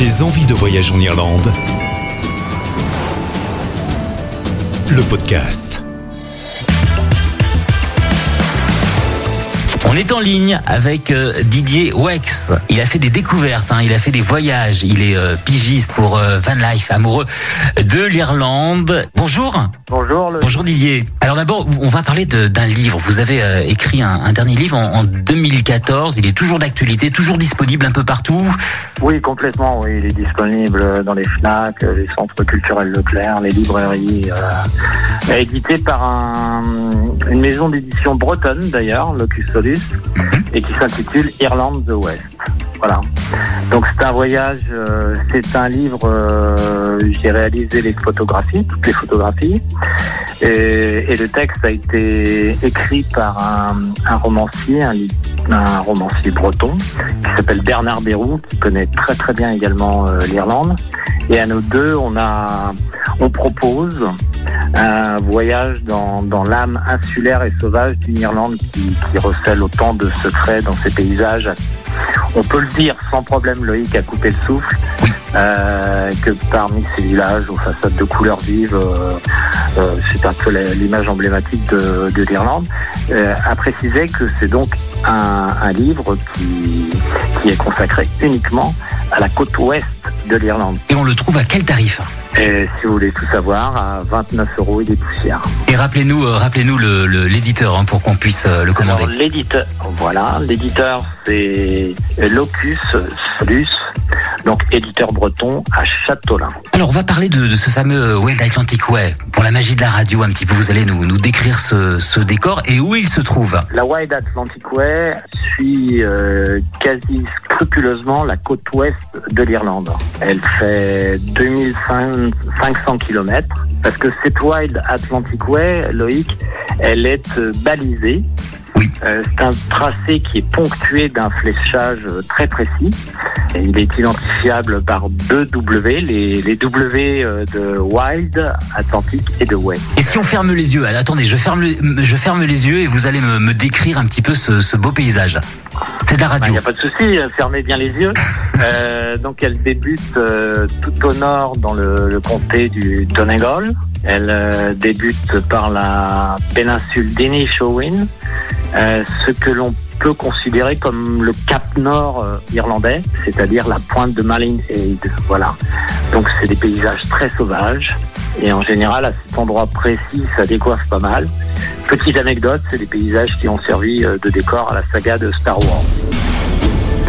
Des envies de voyage en Irlande. Le podcast. On est en ligne avec euh, Didier Wex. Il a fait des découvertes, hein, il a fait des voyages, il est euh, pigiste pour euh, Van Life, amoureux de l'Irlande. Bonjour. Bonjour. Le... Bonjour Didier. Alors d'abord, on va parler d'un livre. Vous avez euh, écrit un, un dernier livre en, en 2014. Il est toujours d'actualité, toujours disponible un peu partout. Oui, complètement. Oui, il est disponible dans les Fnac, les centres culturels Leclerc, les librairies. Édité par un- une maison d'édition bretonne d'ailleurs, Locus Solus, et qui s'intitule Irlande the West. Voilà. Donc c'est un voyage, euh, c'est un livre. euh, J'ai réalisé les photographies, toutes les photographies, et, et le texte a été écrit par un, un romancier, un, un romancier breton qui s'appelle Bernard Bérou, qui connaît très très bien également euh, l'Irlande. Et à nous deux, on a, on propose un voyage dans, l'âme insulaire et sauvage d'une Irlande qui, recèle autant de secrets dans ses paysages. On peut le dire sans problème, Loïc a coupé le souffle. euh, que parmi ces villages aux façades de couleurs vives, euh, euh, c'est un peu l'image emblématique de, de l'Irlande, a précisé que c'est donc un, livre qui est consacré uniquement à la côte ouest de l'Irlande. Et on le trouve à quel tarif? Et si vous voulez tout savoir, à 29 euros et des poussières. Et rappelez-nous, euh, rappelez-nous le- le- l'éditeur hein, pour qu'on puisse euh, le commander. L'éditeur, voilà, l'éditeur c'est Locus Solus, donc éditeur breton à Châteaulin. Alors, on va parler de, de ce fameux Wild Atlantic Way. Pour la magie de la radio, un petit peu, vous allez nous, nous décrire ce, ce décor et où il se trouve. La Wild Atlantic Way suit euh, quasi scrupuleusement la côte ouest de l'Irlande. Elle fait 2500 km parce que cette Wild Atlantic Way, Loïc, elle est euh, balisée. Oui. Euh, c'est un tracé qui est ponctué d'un fléchage euh, très précis. Et il est identifiable par deux W, les, les W euh, de Wild, Atlantic et de Way. Et si on ferme les yeux, alors, attendez, je ferme, le- je ferme les yeux et vous allez me, me décrire un petit peu ce, ce beau paysage. C'est de la Il radio. n'y a pas de souci, fermez bien les yeux. Euh, donc elle débute euh, tout au nord dans le, le comté du Donegal. Elle euh, débute par la péninsule d'Inishowen, euh, ce que l'on peut considérer comme le cap nord euh, irlandais, c'est-à-dire la pointe de Malin-Aid. Voilà. Donc c'est des paysages très sauvages. Et en général, à cet endroit précis, ça décoiffe pas mal. Petite anecdote, c'est des paysages qui ont servi euh, de décor à la saga de Star Wars.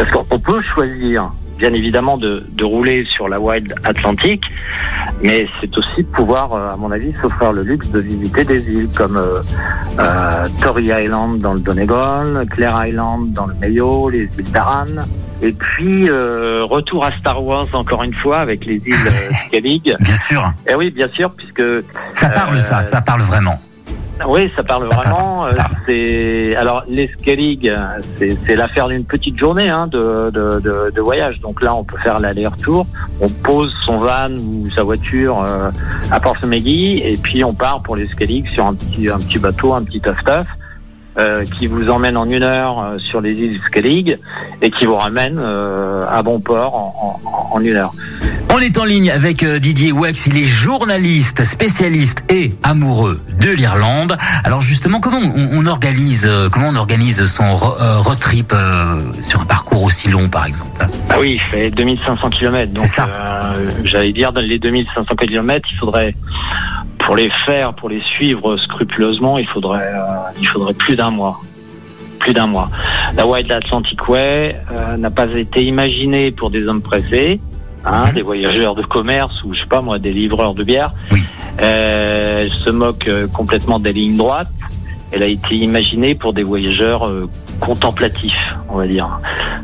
Parce qu'on peut choisir, bien évidemment, de, de rouler sur la Wild Atlantic, mais c'est aussi pouvoir, euh, à mon avis, s'offrir le luxe de visiter des îles comme euh, euh, Tory Island dans le Donegal, Clare Island dans le Mayo, les îles d'Aran. Et puis, euh, retour à Star Wars encore une fois avec les îles Skellig. Bien sûr. Et oui, bien sûr, puisque Ça parle, ça, ça parle vraiment. Oui, ça parle Ça parle, vraiment. ça euh, parle. C'est alors les Skellig, euh, c'est c'est l'affaire d'une petite journée hein, de, de, de, de voyage. Donc là, on peut faire l'aller-retour. On pose son van ou sa voiture euh, à Portsmouth et puis on part pour les Skellig sur un petit un petit bateau, un petit tough euh, qui vous emmène en une heure euh, sur les îles Skellig et qui vous ramène euh, à bon port en, en, en une heure. On est en ligne avec euh, Didier Wex. Il est journaliste, spécialiste et amoureux de l'Irlande. Alors justement, comment on, on organise, euh, comment on organise son euh, road trip sur un parcours aussi long, par exemple? Ah oui, il fait 2500 km. Donc, C'est ça. euh, j'allais dire, dans les 2500 km, il faudrait, pour les faire, pour les suivre scrupuleusement, il faudrait, euh, il faudrait plus d'un mois. Plus d'un mois. La Wild Atlantic Way euh, n'a pas été imaginée pour des hommes pressés, hein, des voyageurs de commerce ou je sais pas moi, des livreurs de bière. Oui. Euh, elle se moque euh, complètement des lignes droites. Elle a été imaginée pour des voyageurs euh, contemplatifs, on va dire.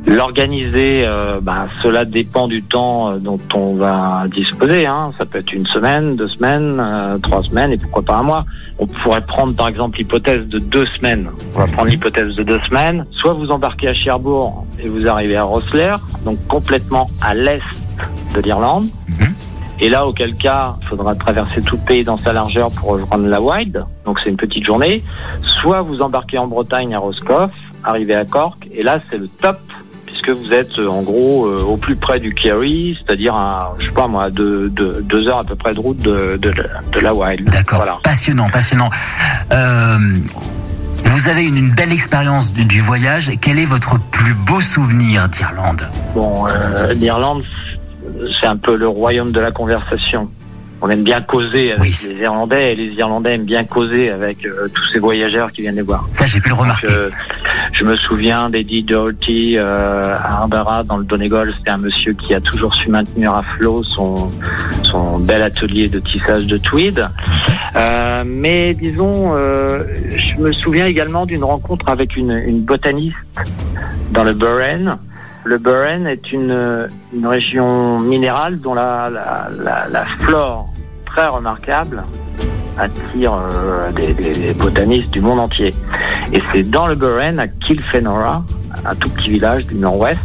L'organiser, euh, bah, cela dépend du temps dont on va disposer. Hein. Ça peut être une semaine, deux semaines, trois semaines et pourquoi pas un mois. On pourrait prendre par exemple l'hypothèse de deux semaines. On va prendre l'hypothèse de deux semaines. Soit vous embarquez à Cherbourg et vous arrivez à Rosslare, donc complètement à l'est de l'Irlande. Mhm. Et là, auquel cas, il faudra traverser tout le pays dans sa largeur pour rejoindre la Wild. Donc c'est une petite journée. Soit vous embarquez en Bretagne à Roscoff, arrivez à Cork, et là c'est le top, puisque que vous êtes euh, en gros euh, au plus près du Kerry, c'est-à-dire à, je sais pas moi, deux, deux, deux heures à peu près de route de, de, la- de la Wild. D'accord. Voilà. Passionnant, passionnant. Euh, vous avez une, une belle expérience du, du voyage. Quel est votre plus beau souvenir d'Irlande? Bon, euh, l'Irlande, c'est un peu le royaume de la conversation. On aime bien causer avec Oui. les Irlandais et les Irlandais aiment bien causer avec euh, tous ces voyageurs qui viennent les voir. Ça, j'ai pu le Donc, remarquer. euh, je me souviens d'Eddie Doherty euh, à Harbara dans le Donegal. C'était un monsieur qui a toujours su maintenir à flot son, son bel atelier de tissage de tweed. Mais disons, je me souviens également d'une rencontre avec une, une botaniste dans le Burren. Le Burren est une, une région minérale dont la, la, la, la flore très remarquable attire euh, des, des- des botanistes du monde entier. Et c'est dans le Burren, à Kilfenora, un tout petit village du nord-ouest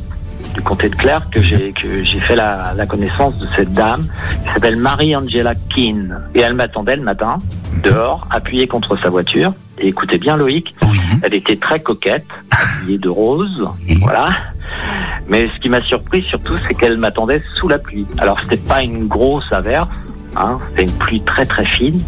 du comté de Clare, que j'ai fait la, la connaissance de cette dame qui s'appelle Marie-Angela Keane. Et elle m'attendait le matin, dehors, appuyée contre sa voiture. Et écoutez bien Loïc, elle était très coquette, habillée de rose, voilà. Mais ce qui m'a surpris surtout, c'est qu'elle m'attendait sous la pluie. Alors c'était pas une grosse averse, hein, c'était une pluie très très fine,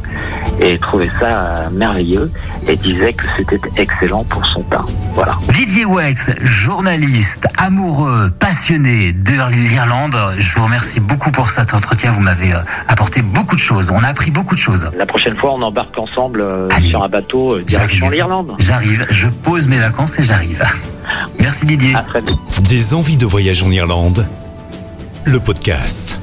et trouvait ça merveilleux, et disait que c'était excellent pour son teint. Voilà. Didier Wex, journaliste, amoureux, passionné de l'Irlande. Je vous remercie beaucoup pour cet entretien. Vous m'avez euh, apporté beaucoup de choses. On a appris beaucoup de choses. La prochaine fois, on embarque ensemble euh, Allez. sur un bateau euh, direction l'Irlande. J'arrive. Je pose mes vacances et j'arrive. Merci Didier. À très vite. Des envies de voyage en Irlande. Le podcast.